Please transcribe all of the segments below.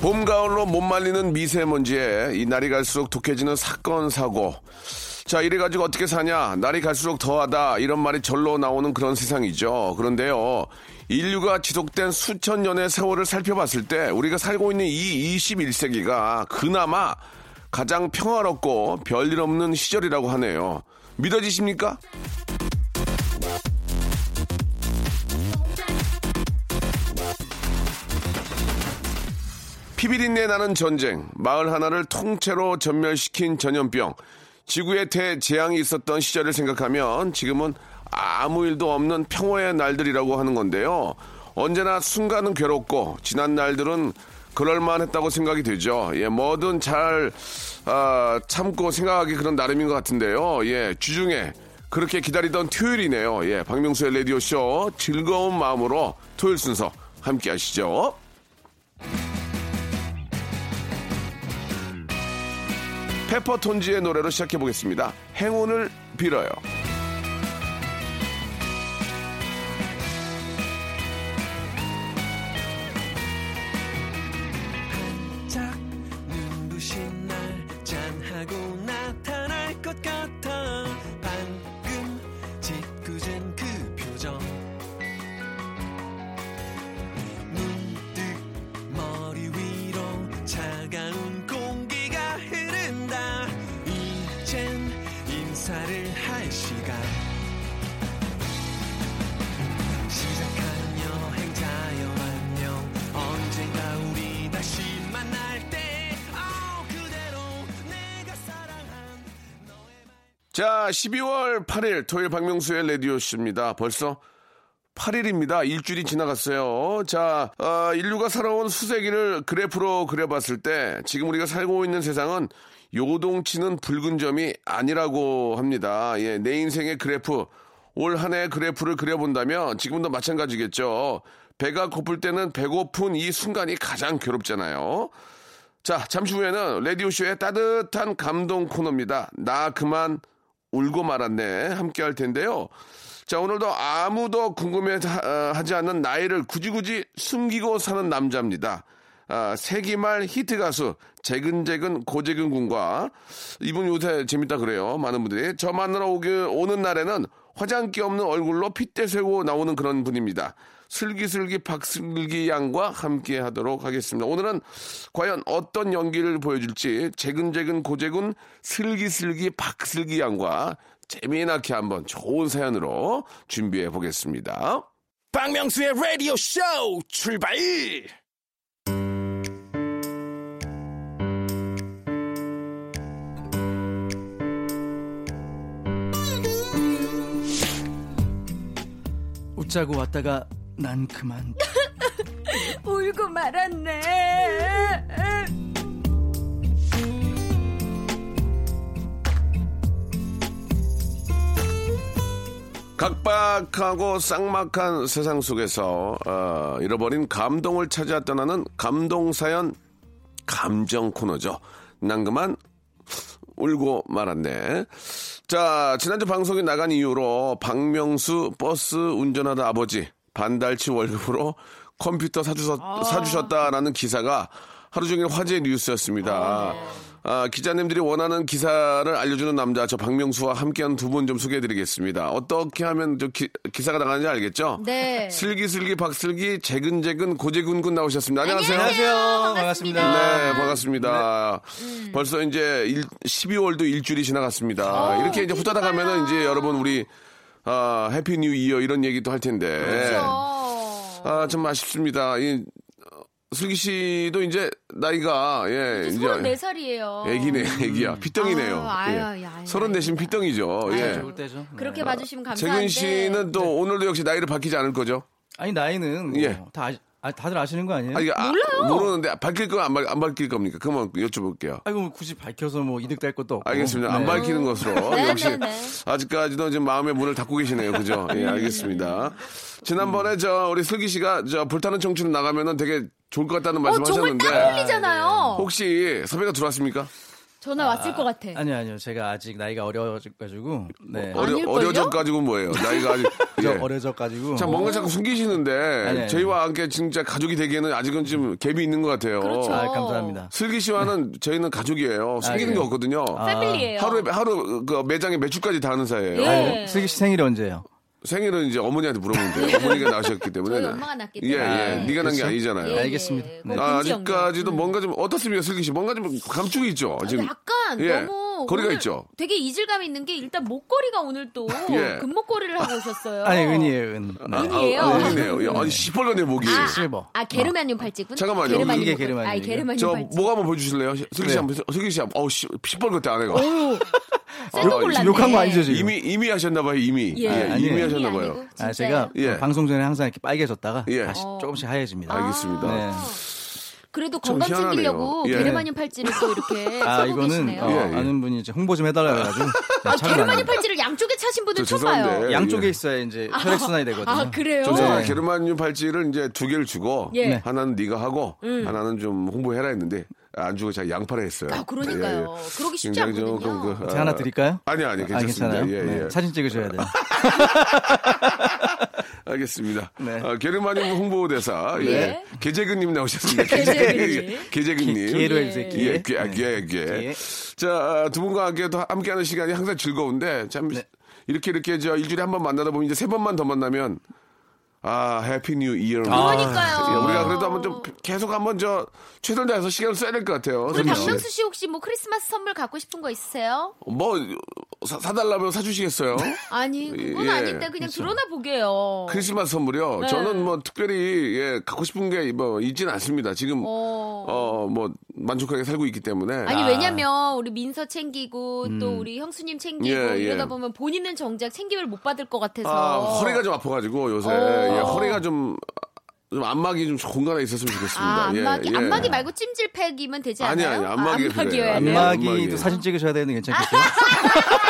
봄 가을로 못 말리는 미세먼지에 이 날이 갈수록 독해지는 사건 사고. 자 이래가지고 어떻게 사냐? 날이 갈수록 더하다. 이런 말이 절로 나오는 그런 세상이죠. 그런데요 인류가 지속된 수천 년의 세월을 살펴봤을 때 우리가 살고 있는 이 21세기가 그나마 가장 평화롭고 별일 없는 시절이라고 하네요. 믿어지십니까? 피비린내 나는 전쟁, 마을 하나를 통째로 전멸시킨 전염병, 지구에 대재앙이 있었던 시절을 생각하면 지금은 아무 일도 없는 평화의 날들이라고 하는 건데요. 언제나 순간은 괴롭고 지난 날들은 그럴만했다고 생각이 되죠. 예, 뭐든 잘 아, 참고 생각하기 그런 나름인 것 같은데요. 예, 주중에 그렇게 기다리던 토요일이네요. 예, 박명수의 라디오 쇼 즐거운 마음으로 토요일 순서 함께 하시죠. 페퍼톤지의 노래로 시작해 보겠습니다. 행운을 빌어요. 자, 12월 8일 토요일 박명수의 라디오쇼입니다. 벌써 8일입니다. 일주일이 지나갔어요. 자, 어, 인류가 살아온 수세기를 그래프로 그려봤을 때 지금 우리가 살고 있는 세상은 요동치는 붉은 점이 아니라고 합니다. 예, 내 인생의 그래프, 올 한 해의 그래프를 그려본다면 지금도 마찬가지겠죠. 배가 고플 때는 배고픈 이 순간이 가장 괴롭잖아요. 자, 잠시 후에는 라디오쇼의 따뜻한 감동 코너입니다. 나 그만 울고 말았네. 함께 할 텐데요. 자, 오늘도 아무도 궁금해 하- 하지 않는 나이를 굳이 굳이 숨기고 사는 남자입니다. 아, 세기말 히트 가수 재근재근 고재근 군과 이분 요새 재밌다 그래요. 많은 분들이 저 만나러 오기, 오는 날에는 화장기 없는 얼굴로 핏대 세고 나오는 그런 분입니다. 슬기슬기 박슬기 양과 함께 하도록 하겠습니다. 오늘은 과연 어떤 연기를 보여줄지 재근재근 고재근 슬기슬기 박슬기 양과 재미나게 한번 좋은 사연으로 준비해 보겠습니다. 박명수의 라디오 쇼 출발! 웃자고 왔다가 난 그만 울고 말았네. 각박하고 쌍막한 세상 속에서 어, 잃어버린 감동을 찾아 떠나는 감동 사연 감정 코너죠. 난 그만 울고 말았네. 자, 지난주 방송이 나간 이후로 박명수 버스 운전하다 아버지 반달치 월급으로 컴퓨터 사주셨, 사주셨다라는 기사가 하루 종일 화제 뉴스였습니다. 아, 기자님들이 원하는 기사를 알려주는 남자, 저 박명수와 함께한 두 분 좀 소개해드리겠습니다. 어떻게 하면 저 기, 사가 나가는지 알겠죠? 네. 슬기슬기 박슬기 재근재근 고재근군 나오셨습니다. 안녕하세요. 안녕하세요 반갑습니다 네, 반갑습니다. 벌써 이제 일, 12월도 일주일이 지나갔습니다. 이렇게 이제 후다닥 하면은 이제 여러분 우리 아, Happy New Year 이런 얘기도 할 텐데. 그렇죠. 아, 좀 아쉽습니다. 이 어, 슬기 씨도 이제 나이가 예, 이제 34살이에요. 애기네, 애기야. 핏덩이네요. 아유, 예. 아유, 아유, 서른넷인 핏덩이죠. 예. 좋을 때죠 그렇게 네. 봐주시면 감사한데. 재근 씨는 또 오늘도 역시 나이를 밝히지 않을 거죠? 아니 나이는 뭐 예. 다 아, 다들 아시는 거 아니에요? 아, 이게 아, 모르는데 밝힐 거안 안 밝힐 겁니까? 그만 여쭤볼게요. 아이고 뭐 굳이 밝혀서 뭐 이득 될 것도 없고. 알겠습니다. 안 네. 밝히는 것으로 네, 역시 네, 네. 아직까지도 지금 마음의 문을 닫고 계시네요. 그죠? 예, 알겠습니다. 지난번에 저 우리 슬기 씨가 저 불타는 청춘 나가면은 되게 좋을 것 같다는 어, 정말 말씀하셨는데 딱 어울리잖아요. 혹시 섭외가 들어왔습니까? 전화 왔을 것 같아. 아니요, 아니요. 제가 아직 나이가 어려가지고. 네. 어려, 아닐걸요? 어려져 가지고 뭐예요? 나이가 아직 저 예. 어려져가지고. 참 뭔가 자꾸 숨기시는데 아니. 저희와 함께 진짜 가족이 되기에는 아직은 좀 갭이 있는 것 같아요. 그렇죠. 아, 감사합니다. 슬기 씨와는 저희는 가족이에요. 숨기는 게 그래요? 없거든요. 패밀리예요. 하루에 하루 그 매장에 매출까지 다 하는 사이예요. 예. 슬기 씨 생일이 언제예요? 생일은 이제 어머니한테 물어보면 돼요. 어머니가 낳으셨기 때문에. 저희 엄마가 낳기 예, 때문에. 예. 네가 난게 그렇죠? 아니잖아요. 예, 예. 알겠습니다. 네. 뭐 아, 금지 아직까지도 연결. 뭔가 좀 어떻습니까, 슬기 씨? 뭔가 좀 감촉이 있죠. 지금 약간 예. 너무 거리가 있죠. 되게 이질감이 있는 게 일단 목걸이가 오늘 또 예. 금목걸이를 하고 오셨어요. 아니, 은이에요, 은. 네. 아, 은이에요? 아, 은이네요. 예, 아니 시뻘건네 목이. 아, 실버. 아, 게르마늄 팔찌군. 잠깐만요. 게르마늄 이게. 게르마늄이에요? 아, 게르마늄 저 팔찌. 목 한번 보여주실래요? 슬기 씨 네. 한번 슬기 씨 한번 어우 씨 시뻘겋대 아내가. 아, 골랐네. 욕한 거 아니죠, 지금? 이미 이미 하셨나봐요 이미. 예. 예, 아니에요. 이미 이미 하셨나봐요. 아. 제가 예. 방송 전에 항상 이렇게 빨개졌다가 예. 다시 어. 조금씩 하얘집니다. 알겠습니다. 네. 그래도 좀 건강 희한하네요. 챙기려고 예. 게르마늄 팔찌를 또 이렇게 아, 쓰고 이거는 계시네요. 어, 예, 예. 아는 분이 이제 홍보 좀 해달라 그래가지고 아, 참 게르마늄 팔찌를 양쪽에 차신 분은 저 처음 봐요. 죄송한데. 양쪽에 예. 있어야 이제 혈액 순환이 되거든요. 아, 그래요? 저 제가 네. 게르마늄 팔찌를 이제 두 개를 주고 예. 네. 하나는 네가 하고 하나는 좀 홍보해라 했는데 안 주고 제가 양파를 했어요. 아, 그러니까요. 그러기 쉽지 않거든요. 조금 그, 제가 하나 드릴까요? 아니 아니 아, 괜찮습니다. 괜찮아요? 예, 네, 예. 사진 찍으셔야 돼요. 알겠습니다. 네. 어, 게르마늄 홍보대사 예. 네. 계재근님 나오셨습니다. 계재근님. 계재근님. 기회로 해주세요, 기회. 예, 기, 아, 기회, 기회. 기회. 자, 두 분과 함께 또 함께하는 시간이 항상 즐거운데 참 네. 이렇게 이렇게 저 일주일에 한 번 만나다 보면 이제 세 번만 더 만나면 아 Happy New Year. 그러니까요. 예, 우리가 그래도 한번 좀 계속 한번 저 최선을 다해서 시간을 써야 될 것 같아요. 우리. 박명수 씨 혹시 뭐 크리스마스 선물 갖고 싶은 거 있으세요? 뭐 사, 사달라면 사주시겠어요? 아니 그건 예. 아닌데 그냥 들어나 보게요. 크리스마스 선물이요. 네. 저는 뭐 특별히 예, 갖고 싶은 게 뭐 있지는 않습니다. 지금 어. 어 뭐 만족하게 살고 있기 때문에 아니 왜냐면 우리 민서 챙기고 또 우리 형수님 챙기고 예, 예. 이러다 보면 본인은 정작 챙김을 못 받을 것 같아서 아, 허리가 좀 아파 가지고 요새 어. 예, 허리가 좀, 좀 안마기 좀 공간에 있었으면 좋겠습니다. 아, 안마기 예, 예. 안마기 말고 찜질팩이면 되지 아니, 않아요? 아니, 아, 안마기여야 필요해요. 돼요? 안마기도 안마기. 사진 찍으셔야 되는데 괜찮겠어요?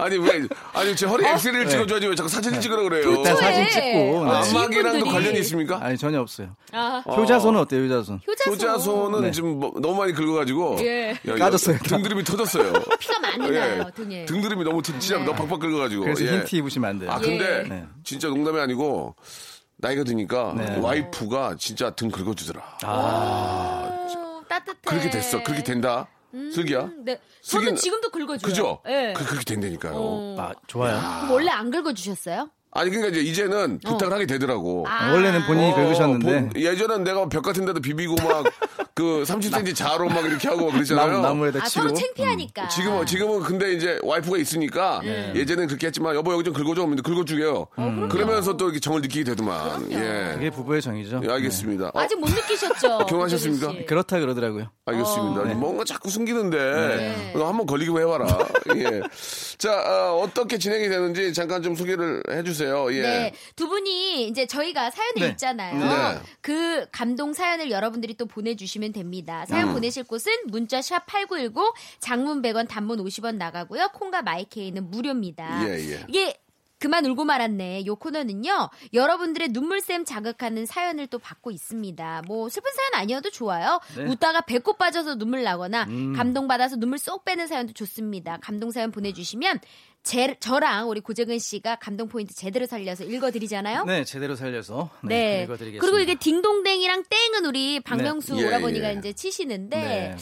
아니 왜 아니 제 허리 엑스레이를 네. 찍어줘야지 왜 자꾸 사진을 찍으라 그래요? 일단 좋아해. 사진 찍고. 아, 네. 안마기랑도 지인분들이. 관련이 있습니까? 아니 전혀 없어요. 아, 효자손은 어때요, 효자손? 효자손 효자손은 네. 지금 뭐 너무 많이 긁어가지고 예. 야, 야, 까졌어요. 등드름이 터졌어요. 피가 많이 예. 나요 등에. 등드름이 너무 트- 진짜 네. 너무 팍팍 긁어가지고. 그래서 예. 니트 입으시면 안 돼요. 아 근데 예. 네. 진짜 농담이 아니고 나이가 드니까 네. 와이프가 진짜 등 긁어주더라. 오, 따뜻해. 그렇게 됐어. 그렇게 된다. 슬기야. 음, 네. 저는 슬기는- 지금도 긁어줘요. 그죠? 예. 그, 그렇게 된다니까요. 어. 아, 좋아요. 그럼 원래 안 긁어주셨어요? 아니 그러니까 이제 이제는 부탁을 하게 되더라고. 아. 원래는 본인이 어, 긁으셨는데 본- 예전엔 내가 벽 같은 데도 비비고 막 그 30cm 자로 막 이렇게 하고 막 그랬잖아요. 나무, 나무 에다 아, 치고. 서로 창피하니까. 지금은 지금은 근데 이제 와이프가 있으니까 예전엔 그렇게 했지만 여보 여기 좀 긁어줘 하면 긁어주게요. 그러면서 또 이렇게 정을 느끼게 되더만. 예. 그게 부부의 정이죠. 예, 알겠습니다. 어, 아직 못 느끼셨죠? 결혼하셨습니까? 고재근 씨? 그렇다 그러더라고요. 알겠습니다. 네. 뭔가 자꾸 숨기는데 네. 너 한번 걸리기만 해봐라. 예. 자 어, 떻게 진행이 되는지 잠깐 좀 소개를 해주세요. 예. 네, 두 분이 이제 저희가 사연을 네. 읽잖아요. 네. 그 감동 사연을 여러분들이 또 보내주시면 됩니다. 사연 보내실 곳은 문자 샵 #8910 장문 100원, 단문 50원 나가고요. 콩과 마이케이는 무료입니다. 예, 예. 이게 그만 울고 말았네. 요 코너는요. 여러분들의 눈물샘 자극하는 사연을 또 받고 있습니다. 뭐 슬픈 사연 아니어도 좋아요. 네. 웃다가 배꼽 빠져서 눈물 나거나 감동받아서 눈물 쏙 빼는 사연도 좋습니다. 감동 사연 보내주시면 제, 저랑 우리 고재근 씨가 감동 포인트 제대로 살려서 읽어드리잖아요. 네, 제대로 살려서 네, 네. 읽어드리겠습니다. 그리고 이게 딩동댕이랑 땡은 우리 박명수 네. 예, 오라버니가 예. 이제 치시는데 네.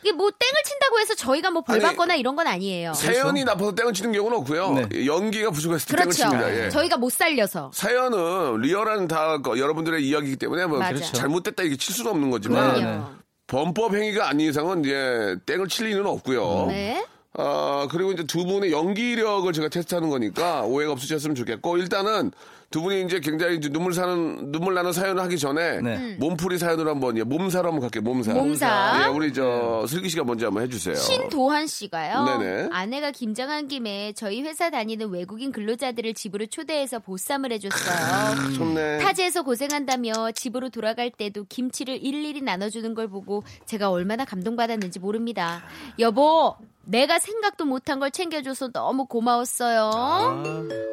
이게 뭐 땡을 친다고 해서 저희가 뭐 벌 받거나 이런 건 아니에요. 사연이 나빠서 땡을 치는 경우는 없고요. 네. 연기가 부족해서 땡을 그렇죠. 칩니다. 예. 저희가 못 살려서. 사연은 리얼한 다 거- 여러분들의 이야기이기 때문에 뭐 맞아요. 잘못됐다 이게 칠 수는 없는 거지만 네, 그럼요. 범법 행위가 아닌 이상은 이제 땡을 칠 리는 없고요. 네. 아, 그리고 이제 두 분의 연기력을 제가 테스트하는 거니까 오해가 없으셨으면 좋겠고, 일단은 두 분이 이제 굉장히 이제 눈물 사는 눈물 나는 사연을 하기 전에 네. 몸풀이 사연으로 한번 예, 몸사로 한번 갈게요. 몸사. 몸사. 예, 우리 저 슬기 씨가 먼저 한번 해주세요. 신도한 씨가요. 네네. 아내가 김장한 김에 저희 회사 다니는 외국인 근로자들을 집으로 초대해서 보쌈을 해줬어요. 좋네. 타지에서 고생한다며 집으로 돌아갈 때도 김치를 일일이 나눠주는 걸 보고 제가 얼마나 감동받았는지 모릅니다. 여보, 내가 생각도 못한 걸 챙겨줘서 너무 고마웠어요.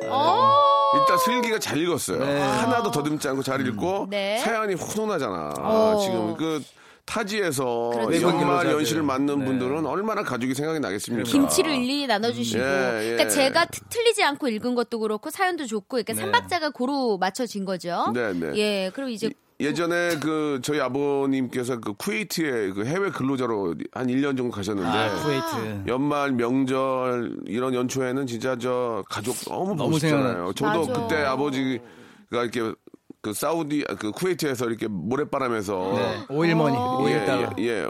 어. 일단 슬기가 잘 읽었어요. 네. 하나도 더듬지 않고 잘 읽고 네. 사연이 훈훈하잖아. 어. 지금 그 타지에서 그렇죠. 연말 근로자들. 연시를 맞는 네. 분들은 얼마나 가족이 생각이 나겠습니까? 김치를 일일이 나눠주시고. 예, 예. 그러니까 제가 트- 틀리지 않고 읽은 것도 그렇고 사연도 좋고, 그러니까 네. 삼박자가 고루 맞춰진 거죠. 네, 네. 예, 그럼 이제 예전에 그 저희 아버님께서 그 쿠웨이트에 그 해외 근로자로 한 1년 정도 가셨는데 아, 쿠웨이트. 연말 명절 이런 연초에는 진짜 저 가족 너무 싶잖아요. 저도 맞아. 그때 아버지가 이렇게 그 사우디 그 쿠웨이트에서 이렇게 모래바람에서 네. 오일머니, 어. 오일 예. 예, 예.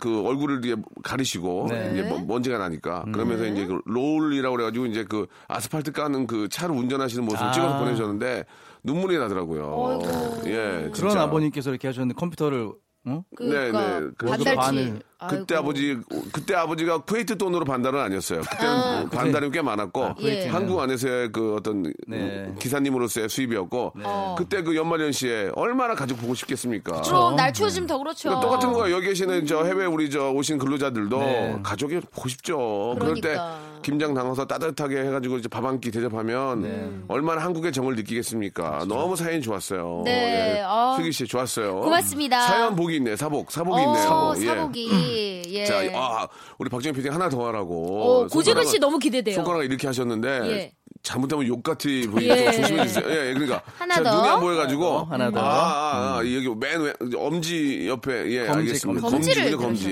그 얼굴을 이제 가리시고 네. 이제 뭐 먼지가 나니까 그러면서 이제 그 롤이라고 그래가지고 이제 그 아스팔트 까는 그 차를 운전하시는 모습 을 아. 찍어서 보내셨는데 눈물이 나더라고요. 예, 그런 진짜. 아버님께서 이렇게 하셨는데 컴퓨터를 어? 그러니까 네, 네. 그 반달치. 반을 그때 아이고. 아버지 그때 아버지가 쿠웨이트 돈으로 반달은 아니었어요. 그때는 아. 뭐 반달이 꽤 많았고 아, 쿠웨이트는. 한국 안에서의 그 어떤 네. 기사님으로서의 수입이었고 어. 그때 그 연말연시에 얼마나 가족 보고 싶겠습니까? 그럼 날 추워지면 더 그렇죠. 그러니까 똑같은 거예요. 여기 계시는 저 해외 우리 저 오신 근로자들도 네. 가족이 보고 싶죠. 그럴 때 그러니까. 김장 담아서 따뜻하게 해가지고 이제 밥 한 끼 대접하면 네. 얼마나 한국의 정을 느끼겠습니까? 너무 사연이 좋았어요. 네, 예. 아. 슬기 씨 좋았어요. 고맙습니다. 사연 복이 있네. 사복. 사복이 있네. 어, 사복. 예. 사복이. 예. 자, 아, 우리 박정희 PD 하나 더 하라고. 어, 고재근 손가락을- 씨 너무 기대돼요. 손가락 이렇게 하셨는데 예. 잘못하면 욕 같이 보이니까 예. 조심해 주세요. 예, 그러니까 하나 더. 눈이 안 보여가지고 어, 하나 더. 아, 아, 아, 여기 맨 왼, 엄지 옆에 예, 검지, 알겠습니다. 검지. 검지.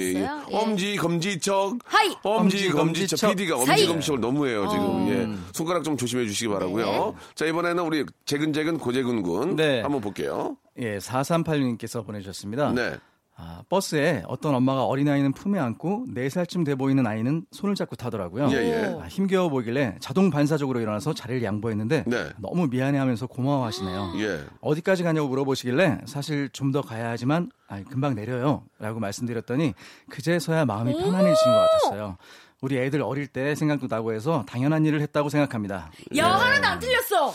들으셨어요? 예. 엄지, 검지척. 하이! 엄지, 엄지, 검지척. 검지척. PD가 엄지, 사이. 검지척을 너무해요 지금. 어. 예, 손가락 좀 조심해 주시기 바라고요. 네. 자 이번에는 우리 재근재근 고재근 군 네. 한번 볼게요. 예, 4386님께서 보내주셨습니다. 네. 아, 버스에 어떤 엄마가 어린아이는 품에 안고 4살쯤 돼 보이는 아이는 손을 잡고 타더라고요. 예, 예. 아, 힘겨워 보이길래 자동 반사적으로 일어나서 자리를 양보했는데 네. 너무 미안해하면서 고마워하시네요. 예. 어디까지 가냐고 물어보시길래 사실 좀 더 가야 하지만 아, 금방 내려요 라고 말씀드렸더니 그제서야 마음이 편안해지신 것 같았어요. 우리 애들 어릴 때 생각도 나고 해서 당연한 일을 했다고 생각합니다. 야, 하나도 안 틀렸어.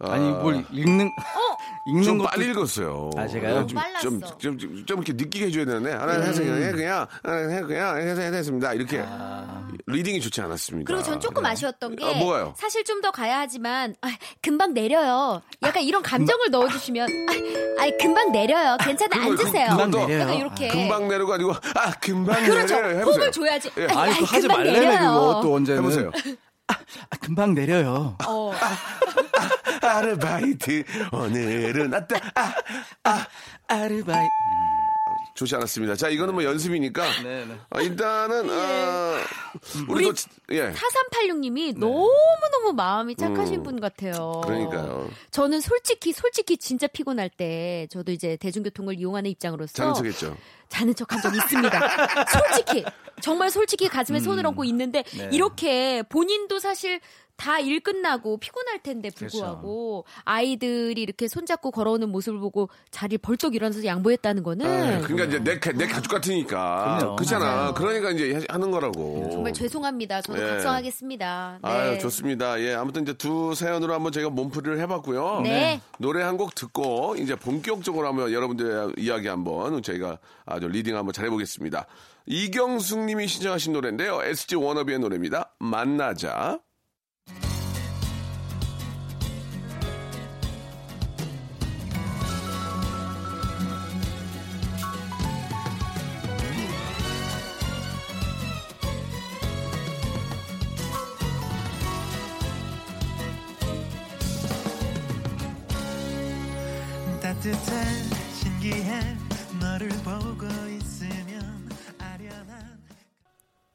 아니 뭘 읽는 읽는 좀 것도 빨리 읽었어요. 아, 제가요? 좀, 빨랐어. 좀, 좀, 좀, 좀 이렇게 느끼게 해줘야 되는데, 하나 해서 그냥, 해, 그냥, 하나 해, 그냥, 해서 했습니다. 이렇게. reading이 좋지 않았습니다. 그리고 전 조금 아쉬웠던 게 아, 뭐가요? 사실 좀 더 가야 하지만 아, 금방 내려요. 약간 이런 감정을 넣어주시면 아, 아, 금방 내려요. 괜찮아 그- 앉으세요. 금방 내려요. 약간 이렇게 금방 내려고 아니고, 아, 금방 그렇죠. 내려요. 해보세요. 호흡을 줘야지. 예. 아, 아니 또 아이, 하지 금방. 그거 또 언제는 해보세요. 아, 금방 내려요. 어. 아 르바이트, 오늘은 왔다. 아, 아. 아르바이 좋지 않았습니다. 자, 이거는 뭐 연습이니까. 네, 네. 아, 일단은, 아, 우리 또, 예. 4386님이 너무너무 마음이 착하신 음. 분 같아요. 그러니까요. 저는 솔직히 솔직히 진짜 피곤할 때 저도 이제 대중교통을 이용하는 입장으로서 자는 척 했죠. 자는 척 한 적 있습니다. 솔직히 정말 솔직히 가슴에 손을 얹고 있는데 네. 이렇게 본인도 사실 다 일 끝나고 피곤할 텐데 불구하고 아이들이 이렇게 손잡고 걸어오는 모습을 보고 자리를 벌떡 일어나서 양보했다는 거는 아, 그러니까 이제 내, 가- 내 가족 같으니까. 그럼요. 그렇잖아. 맞아요. 그러니까 이제 하는 거라고. 정말 죄송합니다. 저도 예. 각성하겠습니다. 네. 아유, 좋습니다. 예, 아무튼 이제 두 사연으로 한번 저희가 몸풀이를 해봤고요. 네. 노래 한 곡 듣고 이제 본격적으로 한번 여러분들의 이야기 한번 저희가 아주 reading 한번 잘해보겠습니다. 이경숙 님이 신청하신 노래인데요. SG 워너비의 노래입니다. 만나자.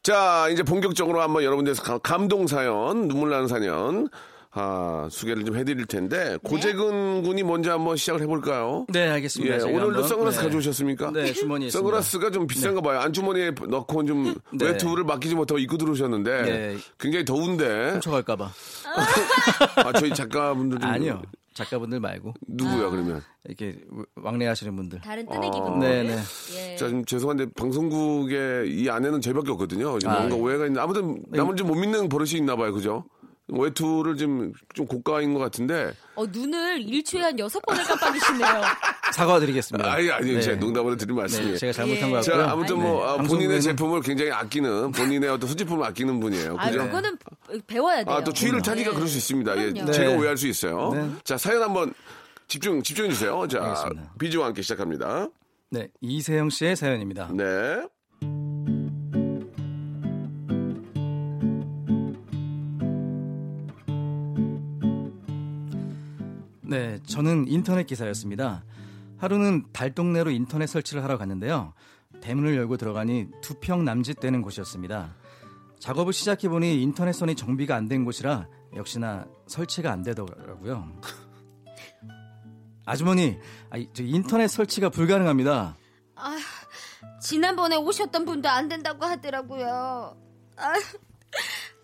자, 이제 본격적으로 한번 여러분들 가- 감동 사연, 눈물 나는 사연, 아, 소개를 좀 해드릴 텐데, 고재근 군이 먼저 한번 시작을 해볼까요? 네, 알겠습니다. 예, 오늘도 한번, 선글라스 네. 가져오셨습니까? 네, 주머니에. 선글라스가 좀 비싼가 봐요. 안주머니에 넣고 좀 네. 외투를 맡기지 못하고 입고 들어오셨는데 네. 굉장히 더운데 훔쳐갈까봐. 아, 저희 작가분들 좀 아니요. 작가분들 말고 누구야 그러면? 이렇게 왕래 하시는 분들. 다른 뜨내기 어. 분들. 네네. 예. 자, 지금 죄송한데 방송국에 이 안에는 저희밖에 없거든요. 아, 뭔가 예. 오해가 있는. 아무튼 남을 좀못 믿는 버릇이 있나 봐요, 그죠? 외투를 지금 좀 고가인 것 같은데. 어, 눈을 일초에 한 여섯 번을 깜빡이시네요. 사과드리겠습니다. 아니 아니, 네. 제가 농담으로 드린 말씀이에요. 네, 제가 잘못한 예. 것 같고요. 자, 아무튼 뭐 아, 본인의 제품을 굉장히 아끼는 본인의 어떤 소지품을 아끼는 분이에요. 아, 그죠? 그거는 배워야 돼요. 아, 또 주의를 차니까 예. 그럴 수 있습니다. 예. 제가 네. 오해할 수 있어요. 네. 자, 사연 한번 집중, 집중해 주세요. 자, 알겠습니다. 비지와 함께 시작합니다. 네, 이세영 씨의 사연입니다. 네. 네, 저는 인터넷 기사였습니다. 하루는 달동네로 인터넷 설치를 하러 갔는데요. 대문을 열고 들어가니 두 평 남짓 되는 곳이었습니다. 작업을 시작해보니 인터넷선이 정비가 안 된 곳이라 역시나 설치가 안 되더라고요. 아주머니, 아, 저 인터넷 설치가 불가능합니다. 지난번에 오셨던 분도 안 된다고 하더라고요. 아,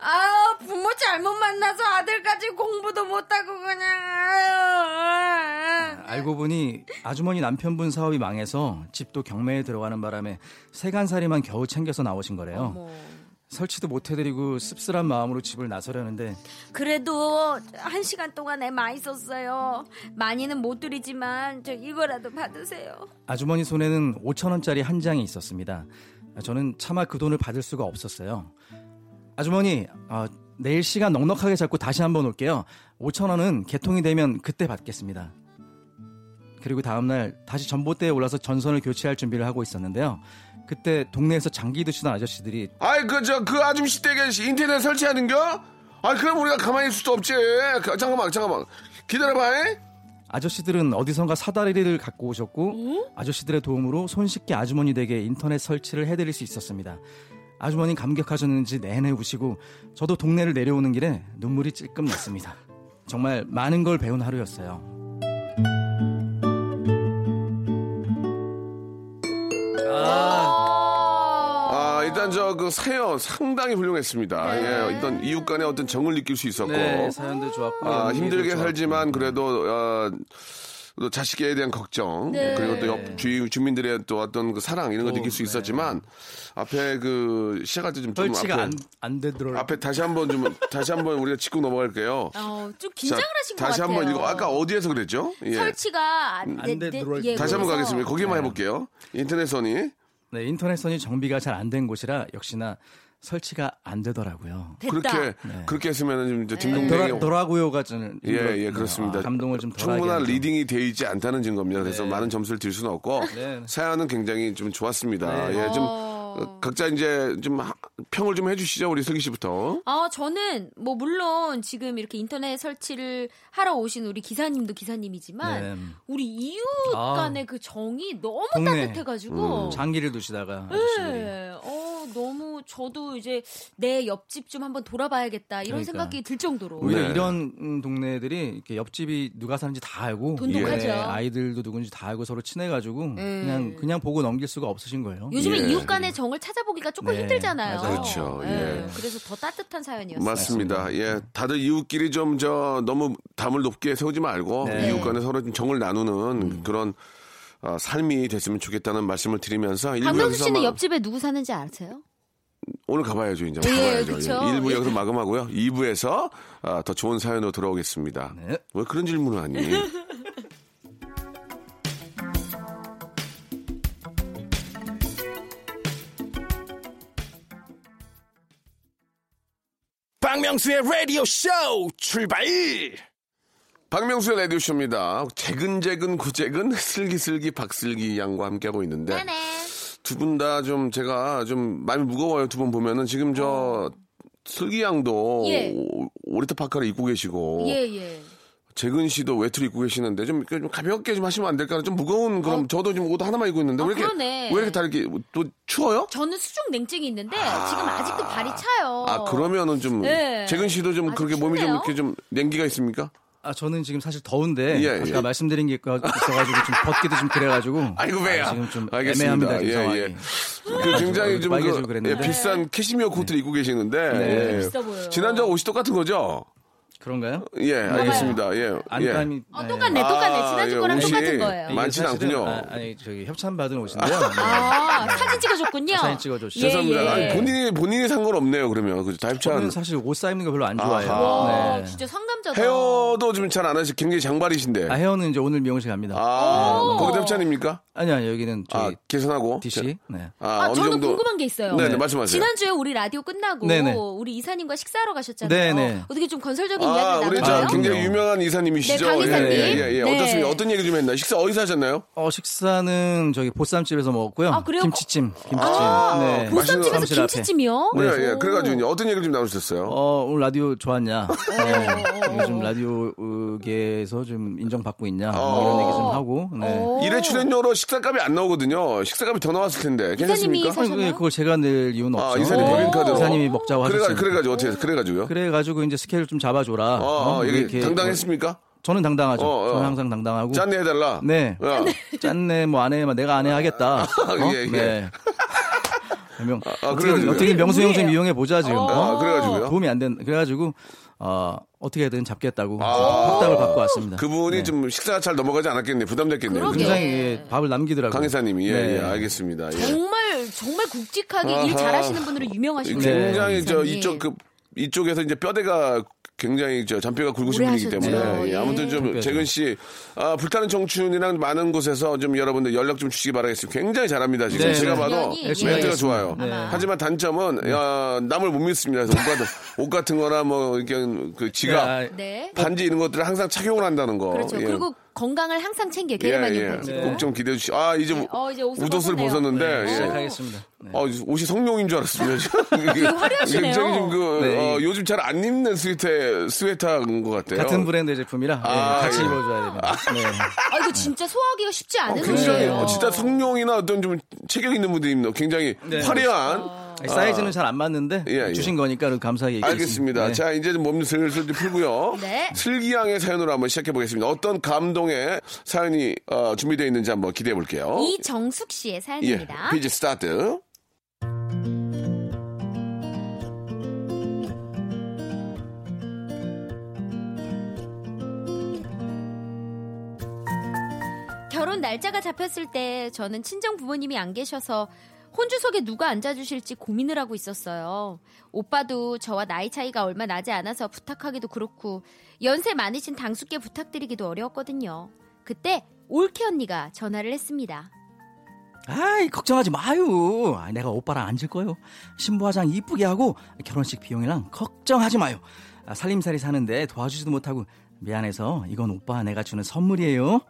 아, 부모 잘못 만나서 아들까지 공부도 못하고 그냥. 알고 보니 아주머니 남편분 사업이 망해서 집도 경매에 들어가는 바람에 세간살이만 겨우 챙겨서 나오신 거래요. 어머. 설치도 못 해드리고 씁쓸한 마음으로 집을 나서려는데 그래도 한 시간 동안에 많이 썼어요. 많이는 못 드리지만 저 이거라도 받으세요. 아주머니 손에는 5천 원짜리 한 장이 있었습니다. 저는 차마 그 돈을 받을 수가 없었어요. 아주머니, 어, 내일 시간 넉넉하게 잡고 다시 한번 올게요. 5천 원은 개통이 되면 그때 받겠습니다. 그리고 다음날 다시 전봇대에 올라서 전선을 교체할 준비를 하고 있었는데요. 그때 동네에서 장기 드시던 아저씨들이 아이, 그, 저, 그 아줌씨 댁에 인터넷 설치하는겨? 아, 그럼 우리가 가만히 있을 수도 없지. 그, 잠깐만, 잠깐만. 기다려봐, 잉? 아저씨들은 어디선가 사다리를 갖고 오셨고 아저씨들의 도움으로 손쉽게 아주머니 댁에 인터넷 설치를 해드릴 수 있었습니다. 아주머니 감격하셨는지 내내 우시고 저도 동네를 내려오는 길에 눈물이 찔끔 났습니다. 정말 많은 걸 배운 하루였어요. 저그 사연 상당히 훌륭했습니다. 예, 일단 이웃 간의 어떤 정을 느낄 수 있었고. 네, 사연도 좋았고 아, 힘들게 좋았고. 살지만 그래도 어, 또 자식에 대한 걱정 네. 그리고 또 옆 주위 주민들의 또 어떤 그 사랑 이런 거 또, 느낄 수 네. 있었지만 앞에 그 시작할 때좀 앞에 안, 안 되더라고요. 앞에 다시 한번 좀 다시 한번 우리가 짚고 넘어갈게요. 어, 좀 긴장을 자, 하신 것 다시 같아요. 한번 읽어. 아까 어디에서 그랬죠? 예. 설치가 안, 안 들어올 예, 때. 다시 한번 가겠습니다. 거기만 해볼게요. 인터넷 선이 네, 인터넷선이 정비가 잘 안 된 곳이라 역시나 설치가 안 되더라고요. 됐다. 그렇게 네. 그렇게 했으면은 좀 이제 더라, 딩동댕이 더라고요가 저는 예, 예, 그렇습니다. 아, 감동을 좀 충분한. reading이 되어 있지 않다는 증거입니다. 그래서 네. 많은 점수를 드릴 수는 없고 네. 사연은 굉장히 좀 좋았습니다. 네. 예, 좀 어. 어, 각자 이제 좀 하- 평을 좀 해주시죠. 우리 슬기 씨부터. 아, 저는 뭐 물론 지금 이렇게 인터넷 설치를 하러 오신 우리 기사님도 기사님이지만 네. 우리 이웃 아. 간의 그 정이 너무 동네. 따뜻해가지고 장기를 두시다가 아저씨들이 네. 어, 너무 저도 이제 내 옆집 좀 한번 돌아봐야겠다 이런 그러니까. 생각이 들 정도로. 오히려 네. 이런 음, 동네들이 이렇게 옆집이 누가 사는지 다 알고 돈독하죠. 네, 아이들도 누군지 다 알고 서로 친해가지고 그냥 그냥 보고 넘길 수가 없으신 거예요. 요즘에 예. 이웃 간의 정을 찾아보기가 조금 네, 힘들잖아요. 맞아요. 그렇죠. 예. 예. 그래서 더 따뜻한 사연이었어요. 맞습니다. 예, 다들 이웃끼리 좀 저 너무 담을 높게 세우지 말고 네. 이웃 간에 서로 좀 정을 나누는 그런 어, 삶이 됐으면 좋겠다는 말씀을 드리면서 일부 박명수 여기서 씨는 마- 옆집에 누구 사는지 아세요? 오늘 가봐야죠 이제 예, 가봐야죠. 그쵸. 예. 1부 예. 여기서 마감하고요. 2부에서 아, 더 좋은 사연으로 돌아오겠습니다. 네. 왜 그런 질문을 하니? 박명수의 라디오 쇼 출발! 박명수의 라디오쇼입니다. 재근재근 구재근 슬기슬기 박슬기 양과 함께하고 있는데 네네. 두분 다 좀 제가 좀 많이 무거워요. 두 분 보면은 지금 저 슬기 양도 예. 오- 오리타 파카를 입고 계시고 예, 예. 재근 씨도 외투를 입고 계시는데 좀, 이렇게 좀 가볍게 좀 하시면 안 될까요? 좀 무거운 그럼 저도 지금 옷 하나만 입고 있는데 어, 왜 이렇게 그러네. 왜 이렇게 다 이렇게 또 추워요? 저는 수중 냉증이 있는데 지금 아직도 발이 차요. 아 그러면은 좀 네. 재근 씨도 좀 그렇게 몸이 좀 춥네요. 이렇게 좀 냉기가 있습니까? 아 저는 지금 사실 더운데 예, 아까 예. 말씀드린 게 있어- 있어가지고 좀 벗기도 좀 그래가지고 아이고 왜요? 아, 지금 좀 알겠습니다. 애매합니다. 예, 예, 예. 그 굉장히 좀 그. 예, 비싼 캐시미어 코트를 입고 계시는데 네. 예. 비싸 보여요. 지난주 옷이 똑같은 거죠? 그런가요? 예, 알겠습니다. 예. 예. 안감이 어, 똑같네, 똑같네. 지난주 예, 거랑 옷이 똑같은 거예요. 이게 많진 않군요. 아, 아니 저기 협찬 받은 옷인데요. 네. 아, 사진 찍어줬군요. 사진 찍어줬죠. 죄송합니다. 예, 예. 아니, 본인이 본인이 산 건 없네요. 그러면 그 저는 다입찬 사실 옷 쌓이는 거 별로 안 좋아해요. 와, 네. 진짜 상남자다. 헤어도 좀 잘 안 하시. 굉장히 장발이신데. 아, 헤어는 이제 오늘 미용실 갑니다. 아, 오. 거기도 협찬입니까? 아니 아니 여기는 아, 저기 계산하고. DC. 네. 아, 아, 저는 정도. 궁금한 게 있어요. 네, 네, 말씀하세요. 지난주에 우리 라디오 끝나고 네네. 우리 이사님과 식사하러 가셨잖아요. 네 네. 어떻게 좀 건설적인 아, 이야기를 우리 나눠요? 저 굉장히 그럼요. 유명한 이사님이시죠? 네, 강 이사님. 예, 예, 예. 네. 어떻습니까? 어떤 얘기 좀 했나요? 식사 어디서 하셨나요? 어 식사는 저기 보쌈집에서 먹었고요. 아, 그래요? 김치찜, 김치찜. 아, 네. 보쌈집에서 사무실 앞에. 김치찜이요? 네, 오. 예. 그래가지고 이제 어떤 얘기를 좀 나누셨어요? 어, 오늘 라디오 좋았냐? 네. 요즘 라디오계에서 좀 인정받고 있냐? 뭐 이런 얘기 좀 하고. 네. 오. 일회 출연료로 식사값이 안 나오거든요. 식사값이 더 나왔을 텐데. 괜찮습니까? 사- 아니, 그게 그걸 제가 낼 이유는 아, 없죠. 이사님 법인카드로. 이사님이 먹자고 그래가, 하셨으니까. 그래가지고 어떻게, 해서- 그래가지고요? 그래가지고 이제 스케일 좀 잡아줘라. 어, 어, 왜 이게 이렇게 당당했습니까? 저는 당당하죠. 어, 어. 저는 항상 당당하고. 짠내 해달라. 네. 어. 짠내 뭐 안 해, 뭐 내가 안 해 하겠다. 어? 예, 예. 네. 명, 아, 어떻게, 그래가지고요. 어떻게 명수 형 좀. 이용해 보자 지금. 어. 어? 아, 그래가지고요. 도움이 안 된. 그래가지고 어, 어떻게든 잡겠다고 아. 확답을 받고 왔습니다. 그분이 네. 좀 식사가 잘 넘어가지 않았겠네요. 부담됐겠네요. 굉장히 예, 밥을 남기더라고요. 강 이사님이. 예, 네. 예, 알겠습니다. 예. 정말 정말 굵직하게 일 아하. 잘하시는 분으로 유명하시고 굉장히 저. 이쪽 그 이쪽에서 이제 뼈대가 굉장히 저 잔뼈가 굵으신 분이기 때문에. 예, 예. 아무튼 좀 잔뼈죠. 재근 씨 아, 불타는 청춘이랑 많은 곳에서 좀 여러분들 연락 좀 주시기 바라겠습니다. 굉장히 잘합니다 지금 네, 제가 네. 봐도 열심히 멘트가. 좋아요. 네. 하지만 단점은 야, 남을 못 믿습니다. 그래서 옷 같은 옷 같은거나 뭐 이렇게 그 지갑 네, 네. 반지 이런 것들을 항상 착용을 한다는 거. 그렇죠. 예. 그리고 건강을 항상 챙겨 예, 게르마님 예. 네. 꼭좀 기대해 주시. 아 이제, 어, 이제 옷을 벗었네요. 벗었는데 네. 예. 시작하겠습니다. 네. 어, 옷이 성룡인 줄 알았습니다. 화려하시네요. 굉장히 좀 그, 네. 어, 요즘 잘 안 입는 스웨터, 스웨터인 것 같아요. 같은 브랜드 제품이라 예, 아, 같이 예. 입어줘야 됩니다. 네. 아 이거 진짜 소화하기가 쉽지 않은 굉장히, 옷이에요. 어, 진짜 성룡이나 어떤 좀 체격 있는 분들이 입는 굉장히 네. 화려한. 아 니, 사이즈는 잘 안 맞는데 예, 예. 주신 거니까 감사하게 얘기했습니다. 알겠습니다. 네. 자, 이제 몸 슬슬 좀 풀고요. 네. 슬기양의 사연으로 한번 시작해 보겠습니다. 어떤 감동의 사연이 어, 준비되어 있는지 한번 기대해 볼게요. 이정숙 씨의 예, 사연입니다. 페이지 스타트. 결혼 날짜가 잡혔을 때 저는 친정 부모님이 안 계셔서 혼주석에 누가 앉아주실지 고민을 하고 있었어요. 오빠도 저와 나이 차이가 얼마 나지 않아서 부탁하기도 그렇고 연세 많으신 당숙께 부탁드리기도 어려웠거든요. 그때 올케 언니가 전화를 했습니다. 아이 걱정하지 마요. 아, 내가 오빠랑 앉을 거요. 신부 화장 이쁘게 하고 결혼식 비용이랑 걱정하지 마요. 아, 살림살이 사는데 도와주지도 못하고 미안해서 이건 오빠 내가 주는 선물이에요.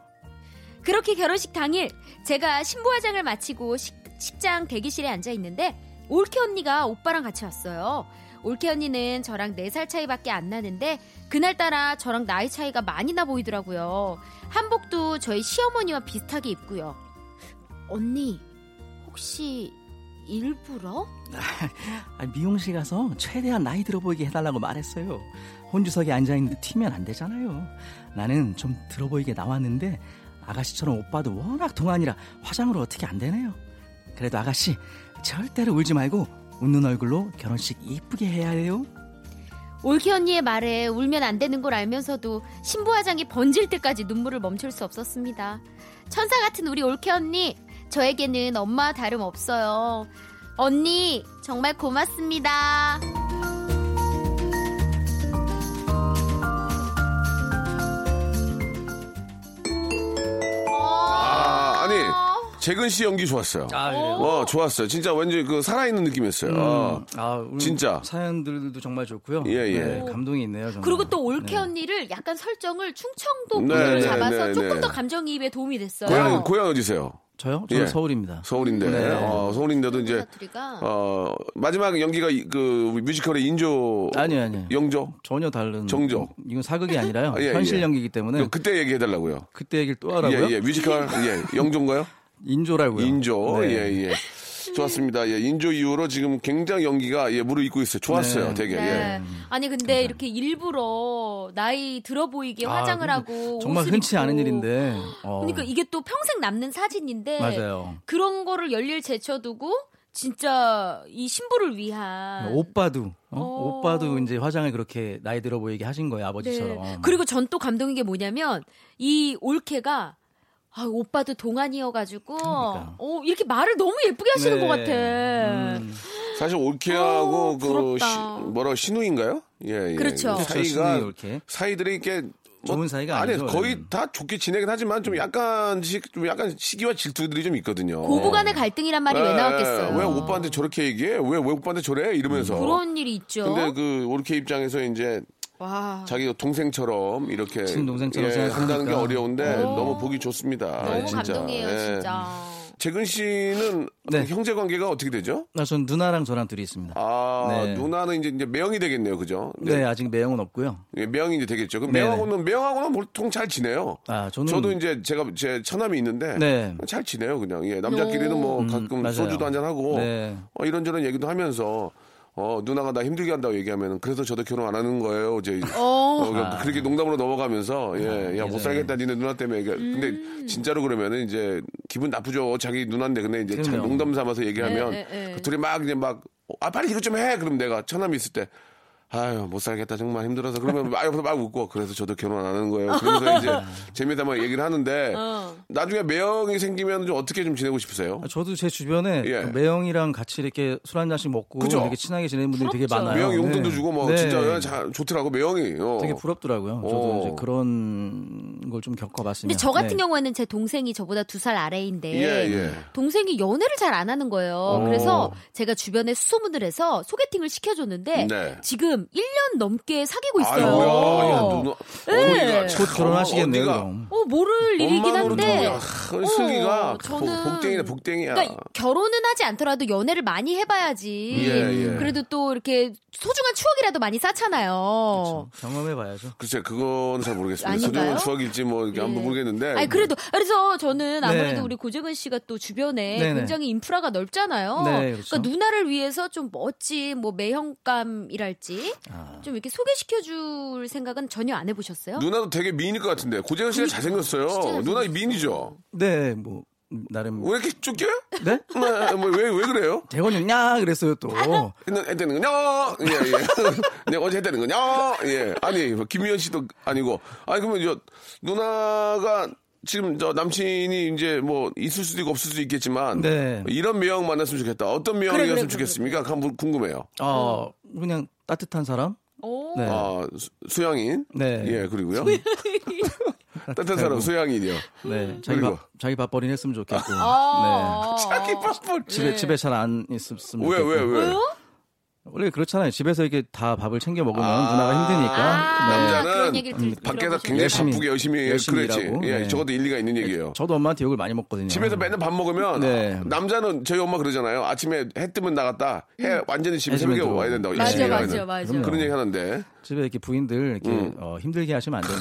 그렇게 결혼식 당일 제가 신부 화장을 마치고 식, 식장 대기실에 앉아 있는데 올케 언니가 오빠랑 같이 왔어요. 올케 언니는 저랑 4살 차이밖에 안 나는데 그날따라 저랑 나이 차이가 많이 나 보이더라고요. 한복도 저희 시어머니와 비슷하게 입고요. 언니 혹시 일부러? 아, 미용실 가서 최대한 나이 들어 보이게 해달라고 말했어요. 혼주석에 앉아 있는데 튀면 안 되잖아요. 나는 좀 들어 보이게 나왔는데 아가씨처럼 오빠도 워낙 동안이라 화장으로 어떻게 안 되네요. 그래도 아가씨 절대로 울지 말고 웃는 얼굴로 결혼식 이쁘게 해야 해요. 올케 언니의 말에 울면 안 되는 걸 알면서도 신부 화장이 번질 때까지 눈물을 멈출 수 없었습니다. 천사 같은 우리 올케 언니, 저에게는 엄마와 다름 없어요. 언니, 정말 고맙습니다. 재근 씨 연기 좋았어요. 아, 그래요? 어, 좋았어요. 진짜 완전 그 살아있는 느낌이었어요. 어. 아, 오늘 진짜. 사연들도 정말 좋고요. 예, 예. 네, 감동이 있네요. 정말. 그리고 또 올케 네. 언니를 약간 설정을 충청도 네, 분으로 네, 잡아서 네, 조금 네. 더 감정이입에 도움이 됐어요. 고향, 고향 어디세요? 저요? 저는 예. 서울입니다. 서울인데. 네. 어, 서울인데도 이제, 어, 마지막 연기가 이- 그 뮤지컬의 인조. 아니요, 아니요. 영조? 전혀 다른. 정조. 이건 사극이 아니라요. 아, 예, 현실 예. 연기이기 때문에 그때 얘기해달라고요. 그때 얘기를 또 하라고요. 예, 예. 뮤지컬, 예. 영조인가요? 인조라고요. 인조. 네. 예, 예. 좋았습니다. 예, 인조 이후로 지금 굉장히 연기가 예, 무르익고 있어요. 좋았어요, 네. 되게. 네. 예. 아니 근데 이렇게 일부러 나이 들어 보이게 아, 화장을 하고 정말 옷을 흔치 입고. 않은 일인데. 어, 그러니까 이게 또 평생 남는 사진인데 맞아요. 그런 거를 열일 제쳐두고 진짜 이 신부를 위한 오빠도 어? 어. 오빠도 이제 화장을 그렇게 나이 들어 보이게 하신 거예요 아버지처럼. 네. 그리고 전 또 감동인 게 뭐냐면 이 올케가 아, 오빠도 동안이어가지고 그러니까. 어, 이렇게 말을 너무 예쁘게 하시는 네. 것 같아. 음. 사실 올케하고 어, 그. 시, 뭐라 신우인가요? 예, 예. 그렇죠. 그렇죠, 사이가. 사이들이 이렇게 뭐 좋은 사이가 아니 아니죠. 거의 음. 다 좋게 지내긴 하지만 좀 약간씩 좀 약간 시기와 질투들이 좀 있거든요. 고부간의 갈등이란 말이 왜 예, 나왔겠어요? 왜 오빠한테 저렇게 얘기해? 왜, 왜 오빠한테 저래? 이러면서. 그런 일이 있죠. 근데 그 올케 입장에서 이제 와. 자기 동생처럼 이렇게 친동생처럼 예. 한다는 게 어려운데 어. 너무 보기 좋습니다. 너무 예, 진짜. 감동이에요, 예. 진짜. 재근 씨는 네. 형제 관계가 어떻게 되죠? 아, 전 누나랑 저랑 둘이 있습니다. 아 네. 누나는 이제 이제 매형이 되겠네요, 그죠? 네, 아직 매형은 없고요. 예, 매형이 이제 되겠죠. 그럼. 매형하고는 매형하고는 보통 잘 지내요. 아, 저는 저도 이제 제가 제 처남이 있는데 네. 잘 지내요, 그냥. 예, 남자끼리는 뭐 음, 가끔 맞아요. 소주도 한잔 하고 네. 어, 이런저런 얘기도 하면서 어, 누나가 나 힘들게 한다고 얘기하면 그래서 저도 결혼 안 하는 거예요. 이제 어. 어, 그렇게 농담으로 넘어가면서 예, 야 못. 살겠다 니네 누나 때문에 얘기- 음. 근데 진짜로 그러면은 이제 기분 나쁘죠. 자기 누나인데 근데 이제. 농담 삼아서 얘기하면 예, 예, 예. 그 둘이 막 이제 막 아 빨리 이것 좀 해. 그럼 내가 처남이 있을 때 아유 못 살겠다 정말 힘들어서 그러면 막 옆에서 막 웃고 그래서 저도 결혼 안 하는 거예요. 그러면서 이제 재미삼아 얘기를 하는데 어. 나중에 매형이 생기면 좀 어떻게 좀 지내고 싶으세요? 아, 저도 제 주변에 예. 그 매형이랑 같이 이렇게 술 한 잔씩 먹고 그죠? 이렇게 친하게 지내는 분들이 되게 부럽죠. 많아요. 매형 용돈도 네. 주고 뭐 네. 진짜 자, 좋더라고 매형이. 어. 되게 부럽더라고요. 저도 오. 이제 그런 걸 좀 겪어봤습니다. 근데 저 같은 네. 경우에는 제 동생이 저보다 두 살 아래인데 예, 예. 동생이 연애를 잘 안 하는 거예요. 오. 그래서 제가 주변에 수소문을 해서 소개팅을 시켜줬는데 네. 지금 1년 넘게 사귀고 있어요. 아이고야, 야, 누나. 네. 참, 곧 결혼하시겠네요. 어디가 그럼. 어 모를 일이긴 한데 더, 아, 어, 저는- 복댕이네 복댕이야. 그러니까 결혼은 하지 않더라도 연애를 많이 해봐야지. 예, 예. 그래도 또 이렇게 소중한 추억이라도 많이 쌓잖아요. 경험해봐야죠. 글쎄 그건 잘 모르겠습니다. 아닌가요? 소중한 추억일지 뭐 이렇게 한번 예. 모르겠는데. 아니 그래도 그래서 저는 아무래도 네. 우리 고재근 씨가 또 주변에 네네. 굉장히 인프라가 넓잖아요. 네, 그렇죠. 러니까 누나를 위해서 좀 멋진 뭐 매형감이랄지 아. 좀 이렇게 소개시켜줄 생각은 전혀 안 해보셨어요? 누나도 되게 미인일 것 같은데 고재현 씨가 잘생겼어요. 진짜 누나 미인이죠. 네, 뭐 나름 왜 이렇게 쫓겨요? 네? 뭐왜왜 왜 그래요? 재건이 야 그랬어요 또. 했는 했다는 거냐? 예, 예. 내가 어제 했다는 거냐? 예. 아니, 뭐 김미연 씨도 아니고. 아니, 그러면 저, 누나가 지금 저 남친이 이제 뭐 있을 수도 있고 없을 수도 있겠지만. 네. 이런 매형 만났으면 좋겠다. 어떤 매형이었으면 그래, 그래, 좋겠습니까? 그럼 궁금해요. 어 그냥 따뜻한 사람. 오. 네. 아, 수- 수양인. 네. 예, 그리고요. 따뜻한 사람 수양인이요. 네, 자기 그리고? 밥 자기 밥벌이는 했으면 좋겠고. 아. 자기 밥벌. 네. 집에 집에 잘 안 있었으면 왜, 좋겠고. 왜, 왜? 왜요? 원래 그렇잖아요. 집에서 이렇게 다 밥을 챙겨 먹으면 아. 누나가 힘드니까. 아, 네. 남자는 그런 얘기를 들, 밖에서. 굉장히 열심히, 바쁘게 열심히, 열심히 그렇지. 일하고, 예, 네. 적어도 일리가 있는 얘기예요. 저도 엄마한테 욕을 많이 먹거든요. 집에서 맨날 밥 먹으면 네. 남자는 저희 엄마 그러잖아요. 아침에 해 뜨면 나갔다. 해 완전히 집에 새벽에. 와야 된다고. 맞아, 맞아. 맞아. 그런 얘기 하는데 집에 이렇게 부인들 이렇게 음. 어, 힘들게 하시면 안 돼요.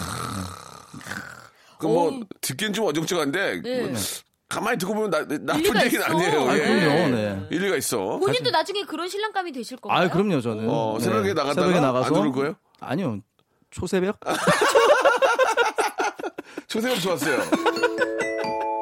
그뭐 어우. 듣기엔 좀 어정쩡한데 네. 뭐 가만히 듣고 보면 나, 나쁜 얘기는 있어. 아니에요. 아, 예. 그럼요. 네. 일리가 있어. 본인도 나중에 그런 신랑감이 되실 건가요? 아, 그럼요, 저는. 어, 새벽에 나갔다가 새벽에 나가서 안 들을 거예요? 아니요. 초새벽? 초새벽 좋았어요.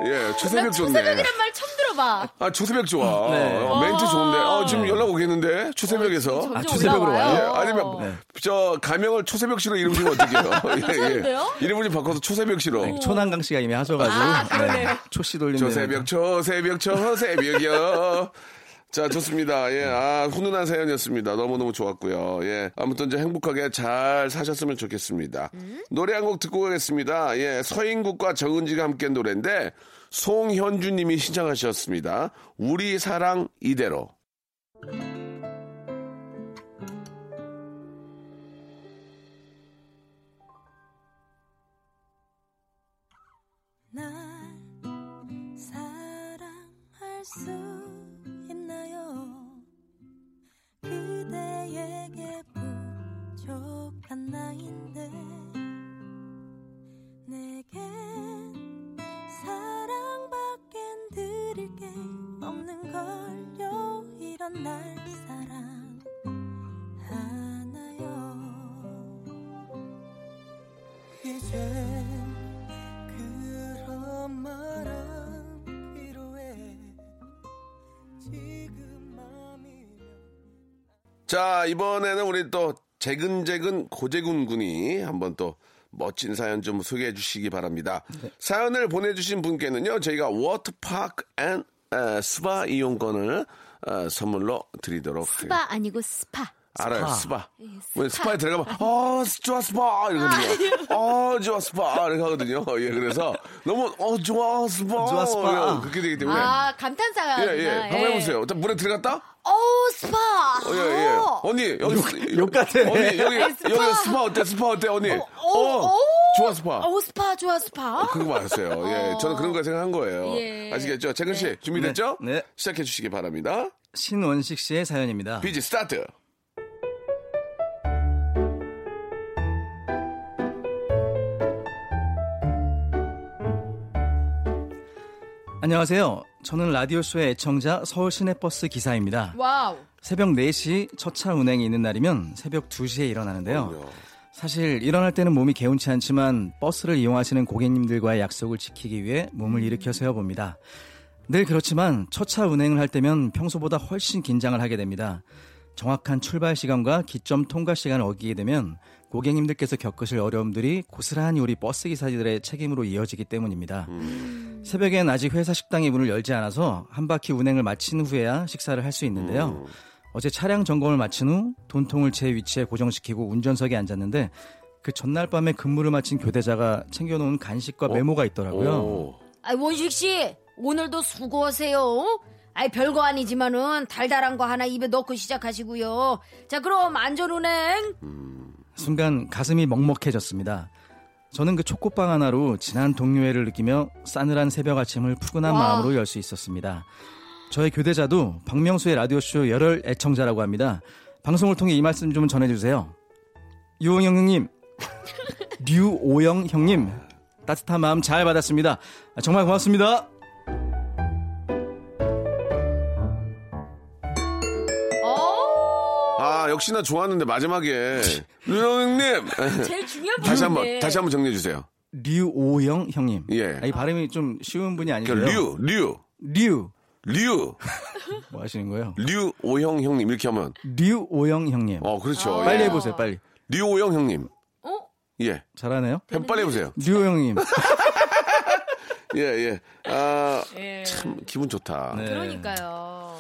예, 초새벽 난 좋네. 초새벽이란 말 처음 들어봐. 아, 초새벽 좋아. 네. 어, 멘트 좋은데. 어, 지금 네. 연락 오겠는데? 초새벽에서. 점점 아, 초새벽으로 올라와요. 예, 아니면 네. 저 가명을 초새벽 씨로 이름 지면 어떡해요? 예, 괜찮은데요? 예. 이름을 좀 바꿔서 초새벽 씨로. 초난강 씨가 이미 하셔가지고. 아, 그러네요. 초씨 돌리는. 초새벽, 초새벽, 초새벽이요. 자, 좋습니다. 예, 아, 훈훈한 사연이었습니다. 너무너무 좋았고요. 예, 아무튼 저 행복하게 잘 사셨으면 좋겠습니다. 노래 한 곡 듣고 가겠습니다. 예, 서인국과 정은지가 함께 한 노래인데, 송현주 님이 신청하셨습니다. 우리 사랑 이대로. 날 사랑할 수 날 사랑하나요? 이젠 그런 말안 필요해. 지금 자, 이번에는 우리 또 재근재근 고재군 군이 한번 또 멋진 사연 좀 소개해 주시기 바랍니다. 사연을 보내주신 분께는요, 저희가 워터파크 and 에, 스파 이용권을 어, 선물로 드리도록. 스파 아니고 스파. 알아요, 스파. 예, 왜 스파에 들어가면, 어, 좋아, 스파! 이러거든요. 어, 좋아, 스파! 이렇게 하거든요. 예, 그래서 너무, 어, 좋아, 스파! 좋아, 스파. 그렇게 되기 때문에. 아 감탄사가. 예, 예. 한번 해보세요. 일단 물에 들어갔다? 어 스파. 어, 예, 예. 언니, 여기. 욕 같아. 언니, 여기, 스파. 여기 스파 어때? 스파 어때, 언니? 어, 어, 좋아, 스파. 어 스파 좋아 스파. 그런 거 맞았어요. 예, 저는 그런 거 생각한 거예요. 예. 아시겠죠? 재근 씨, 준비됐죠? 네, 네. 시작해 주시기 바랍니다. 신원식 씨의 사연입니다. BG 스타트. 안녕하세요. 저는 라디오쇼의 애청자 서울 시내버스 기사입니다. Wow. 새벽 4시 첫 차 운행이 있는 날이면 새벽 2시에 일어나는데요. 사실 일어날 때는 몸이 개운치 않지만 버스를 이용하시는 고객님들과의 약속을 지키기 위해 몸을 일으켜 세워봅니다. 늘 그렇지만 첫 차 운행을 할 때면 평소보다 훨씬 긴장을 하게 됩니다. 정확한 출발 시간과 기점 통과 시간을 어기게 되면 고객님들께서 겪으실 어려움들이 고스란히 우리 버스 기사들의 책임으로 이어지기 때문입니다. 새벽엔 아직 회사 식당이 문을 열지 않아서 한 바퀴 운행을 마친 후에야 식사를 할 수 있는데요. 어제 차량 점검을 마친 후 돈통을 제 위치에 고정시키고 운전석에 앉았는데 그 전날 밤에 근무를 마친 교대자가 챙겨놓은 간식과 메모가 있더라고요. 오. 아 원식 씨 오늘도 수고하세요. 아이 별거 아니지만은 달달한 거 하나 입에 넣고 시작하시고요. 자 그럼 안전운행. 순간 가슴이 먹먹해졌습니다. 저는 그 초코빵 하나로 지난 동료회를 느끼며 싸늘한 새벽 아침을 푸근한 와. 마음으로 열 수 있었습니다. 저의 교대자도 박명수의 라디오쇼 열혈 애청자라고 합니다. 방송을 통해 이 말씀 좀 전해주세요. 유호영 형님, 류오영 형님, 따뜻한 마음 잘 받았습니다. 아, 정말 고맙습니다. 역시나 좋았는데 마지막에 류영님 제일 중요한 다시 한번. 다시 한번 정리해 주세요. 류오영 형님. 예. 아, 이 발음이 좀 쉬운 분이 그 아니세요? 류, 류, 류. 류, 뭐 하시는 거예요? 류오형 형님 이렇게 하면 류오영 형님. 어 그렇죠. 빨리 예. 해보세요, 빨리. 류오형 형님. 어? 예. 잘하네요. 형 빨리 해보세요. 류오영 형님. 예, 예. 아, 예. 참 기분 좋다. 네. 그러니까요.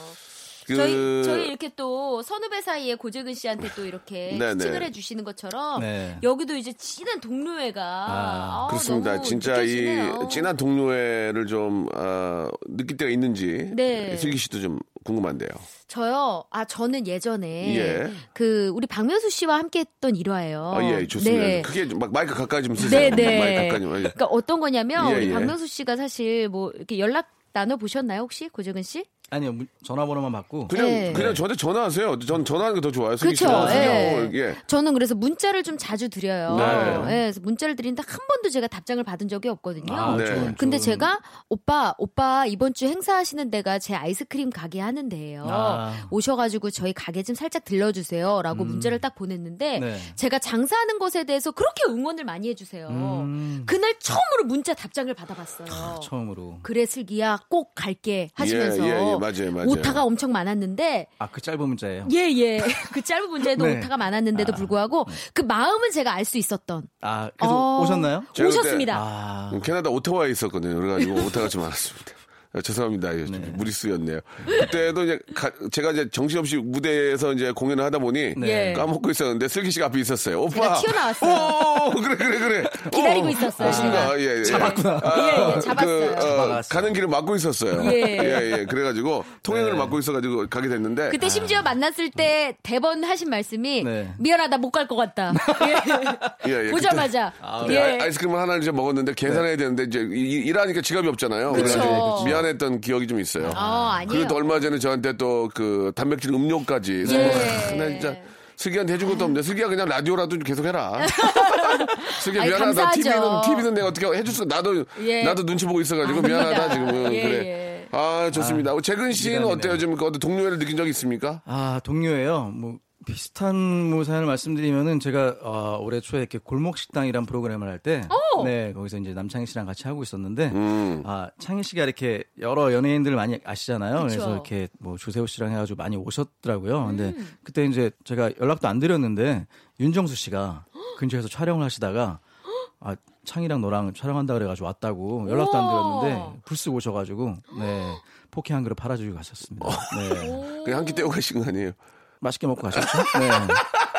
그 저희 저희 이렇게 또 선후배 사이에 고재근 씨한테 또 이렇게 네네. 칭을 해주시는 것처럼 네. 여기도 이제 친한 동료애가 아, 그렇습니다. 너무 진짜 느껴지네요. 이 진한 동료애를 좀 아, 느낄 때가 있는지 네. 슬기 씨도 좀 궁금한데요. 저요. 아 저는 예전에 예. 그 우리 박명수 씨와 함께했던 일화예요. 아, 예, 좋습니다. 네. 좀막 마이크 가까이 좀 쓰세요. 네, 네. 마이크 가까이 좀. 예. 그러니까 어떤 거냐면 예, 우리 예. 박명수 씨가 사실 뭐 이렇게 연락 나눠 보셨나요 혹시 고재근 씨? 아니요, 문- 전화번호만 받고. 그냥 네. 그냥 저한테 전화하세요. 전 전화하는 게 더 좋아요. 씨가. 예. 예. 저는 그래서 문자를 좀 자주 드려요. 네. 예, 그래서 문자를 드리는데 한 번도 제가 답장을 받은 적이 없거든요. 아, 네. 좋은, 근데 좋은. 제가 오빠 오빠 이번 주 행사하시는 데가 제 아이스크림 가게 하는 데예요. 아. 오셔가지고 저희 가게 좀 살짝 들러주세요라고 문자를 딱 보냈는데 네. 제가 장사하는 것에 대해서 그렇게 응원을 많이 해주세요. 음. 그날 처음으로 문자 답장을 받아봤어요. 처음으로. 그래 슬기야 꼭 갈게 하시면서 예, 예, 예, 맞아요, 맞아요. 오타가 엄청 많았는데 아, 그 짧은 문자예요? 예 예 그 짧은 문제에도 네. 오타가 많았는데도 불구하고 그 마음은 제가 알 수 있었던 아, 그래서 어, 오셨나요? 오셨습니다. 아, 음, 캐나다 오타와에 있었거든요. 그래가지고 오타가 좀 많았습니다. 아, 죄송합니다. 이거 좀 무리수였네요. 그때도 이제 가- 제가 이제 정신없이 무대에서 이제 공연을 하다 보니 네. 까먹고 있었는데 슬기 씨가 앞에 있었어요. 오빠. 제가 튀어나왔어요. 오, 그래 그래 그래. 기다리고 어, 있었어요, 맞습니다. 제가. 예, 예. 잡았구나. 아, 예, 예, 잡았어요. 그, 어. 가는 길을 막고 있었어요. 예. 예, 예. 그래가지고 통행을 네. 막고 있어가지고 가게 됐는데. 그때 심지어 만났을 때 대번 하신 말씀이 네. 미안하다 못 갈 것 같다. 예. 예, 예. 보자마자 그때 예. 아, 아이스크림을 하나를 이제 먹었는데 계산해야 되는데 이제 이- 일하니까 지갑이 없잖아요. 그래가지고 미안 했던 기억이 좀 있어요. 어, 아니에요. 그리고 또 얼마 전에 저한테 또 그 단백질 음료까지. 예. 아, 나 진짜 슬기한테 해준 것도 없는데 슬기야 그냥 라디오라도 좀 계속 해라. 슬기야 아이, 미안하다. 감사하죠. TV는 TV는 내가 어떻게 해줄 수 나도 예. 나도 눈치 보고 있어가지고. 미안하다 지금은 예, 그래. 예. 아 좋습니다. 재근 씨는. 어때요? 지금 그 어떤 동료애를 느낀 적 있습니까? 아, 동료예요. 뭐 비슷한 뭐 사연을 말씀드리면은 제가 어, 올해 초에 이렇게 골목 식당이란 프로그램을 할 때어 오! 네, 거기서 이제 남창희 씨랑 같이 하고 있었는데 음. 아, 창희 씨가 이렇게 여러 연예인들 많이 아시잖아요. 그쵸. 그래서 이렇게 뭐 조세호 씨랑 해가지고 많이 오셨더라고요. 근데 음. 그때 이제 제가 연락도 안 드렸는데 윤정수 씨가 근처에서 촬영을 하시다가 아, 창희랑 너랑 촬영한다 그래가지고 왔다고 연락도 안. 드렸는데 불쑥 오셔가지고 네 포케 한 그릇 팔아주고 가셨습니다. 네. 그냥 한끼 떼고 가신 거 아니에요? 맛있게 먹고 가셨죠? 네.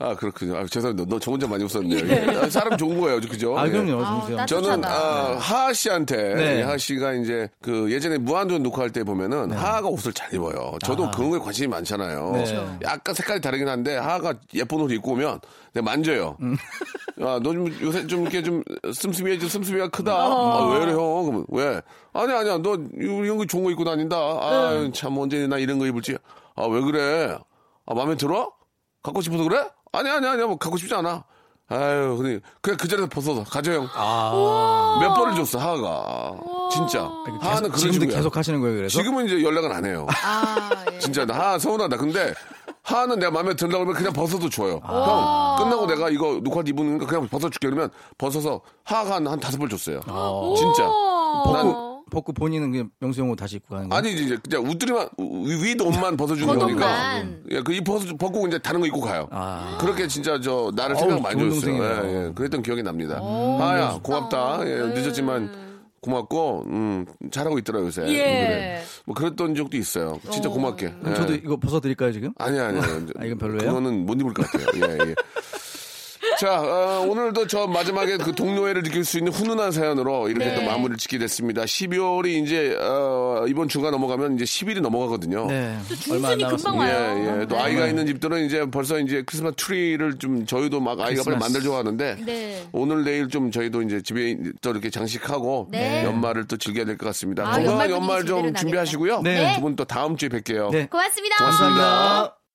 아, 그렇군요. 아, 죄송합니다. 너 저 혼자 많이 웃었네요. 예. 아, 사람 좋은 거예요, 그죠? 아 예. 그럼요. 따뜻하다. 저는 아, 하하 씨한테 네. 하하 씨가 이제 그 예전에 무한도전 녹화할 때 보면은 하하가 옷을 잘 입어요. 저도 아. 그런 거에 관심이 많잖아요. 네. 그쵸. 약간 색깔이 다르긴 한데 하하가 예쁜 옷을 입고 오면 내가 만져요. 음. 아, 너 좀 요새 좀 이렇게 좀 씀씀이해, 좀 씀씀이가 크다. 어. 아, 왜 그래 형? 그러면 왜? 아니 아니야, 너 이런 거 좋은 거 입고 다닌다. 아, 참 언제 나 이런 거 입을지. 아, 왜 그래? 아, 마음에 들어? 갖고 싶어서 그래? 아니 아니 아니야, 뭐 갖고 싶지 않아. 아유, 그냥 그냥 그 자리에서 벗어서 가져 형. 아, 몇 번을 줬어 하하가 진짜 하하는 그런 지금도. 계속 하시는 거예요. 그래서 지금은 이제 연락은 안 해요. 아, 예. 진짜 나 하하 서운하다. 근데 하하는 내가 마음에 든다고 그러면 그냥 벗어도 줘요. 형 끝나고 내가 이거 녹화 거 그냥 벗어줄게 그러면 벗어서 하하가 한, 한 다섯 번 줬어요. 진짜. 난 벗고 본인은 그냥 명수형 옷 다시 입고 가는 거예요? 아니 이제 그냥 우드리만 위 옷만 벗어주는 거니까. 겉옷만. 예, 그이 벗어 벗고 이제 다른 거 입고 가요. 아. 그렇게 진짜 저 나를 어우, 생각 많이 좋은 줬어요. 동생이네요. 예, 예. 그랬던 기억이 납니다. 아야 고맙다. 예, 늦었지만 고맙고 음, 잘하고 있더라 요새. 예. 그래. 뭐 그랬던 적도 있어요. 진짜 고맙게. 그럼 예. 저도 이거 벗어드릴까요 지금? 아니 아니. 아, 이건 별로예요? 그거는 못 입을 것 같아요. 예, 예. 자, 어, 오늘도 저 마지막에 그 동료애를 느낄 수 있는 훈훈한 사연으로 이렇게 네. 또 마무리를 짓게 됐습니다. 12월이 이제, 어, 이번 주가 넘어가면 이제 10일이 넘어가거든요. 네. 중순이 금방 예, 와요. 예. 또 네. 아이가 있는 집들은 이제 벌써 이제 크리스마스 트리를 좀 저희도 막 아이가 빨리 크리스마스. 만들죠 하는데 네. 오늘 내일 좀 저희도 이제 집에 또 이렇게 장식하고 네. 연말을 또 즐겨야 될 것 같습니다. 아, 건강한 연말 연말 좀 준비하시고요. 네. 두분 또 다음 주에 뵐게요. 네. 고맙습니다. 고맙습니다.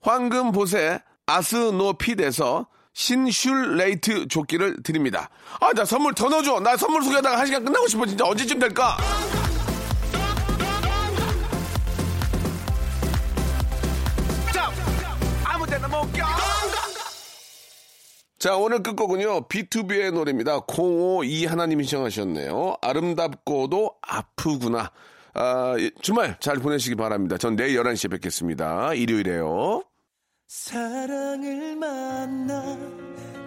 황금보세 아스노핏에서 신슐레이트 조끼를 드립니다. 아, 나 선물 더 넣어줘. 나 선물 소개하다가 한 시간 끝나고 싶어. 진짜 언제쯤 될까? 자, 오늘 끝곡은요, B2B의 노래입니다. 052 하나님이 신청하셨네요. 아름답고도 아프구나. 아, 주말 잘 보내시기 바랍니다. 전 내일 11시에 뵙겠습니다. 일요일에요. 사랑을 만나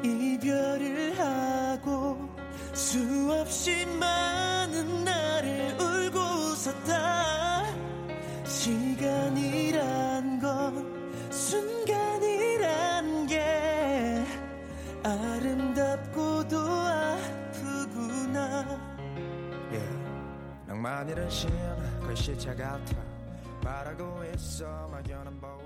이별을 하고 수없이 많은 날을 울고 웃었다 시간이란 건 순간이란 게 아름답고도 아프구나 예, 낭만 신 거의 시차 같아 말하고 있어 막연한 보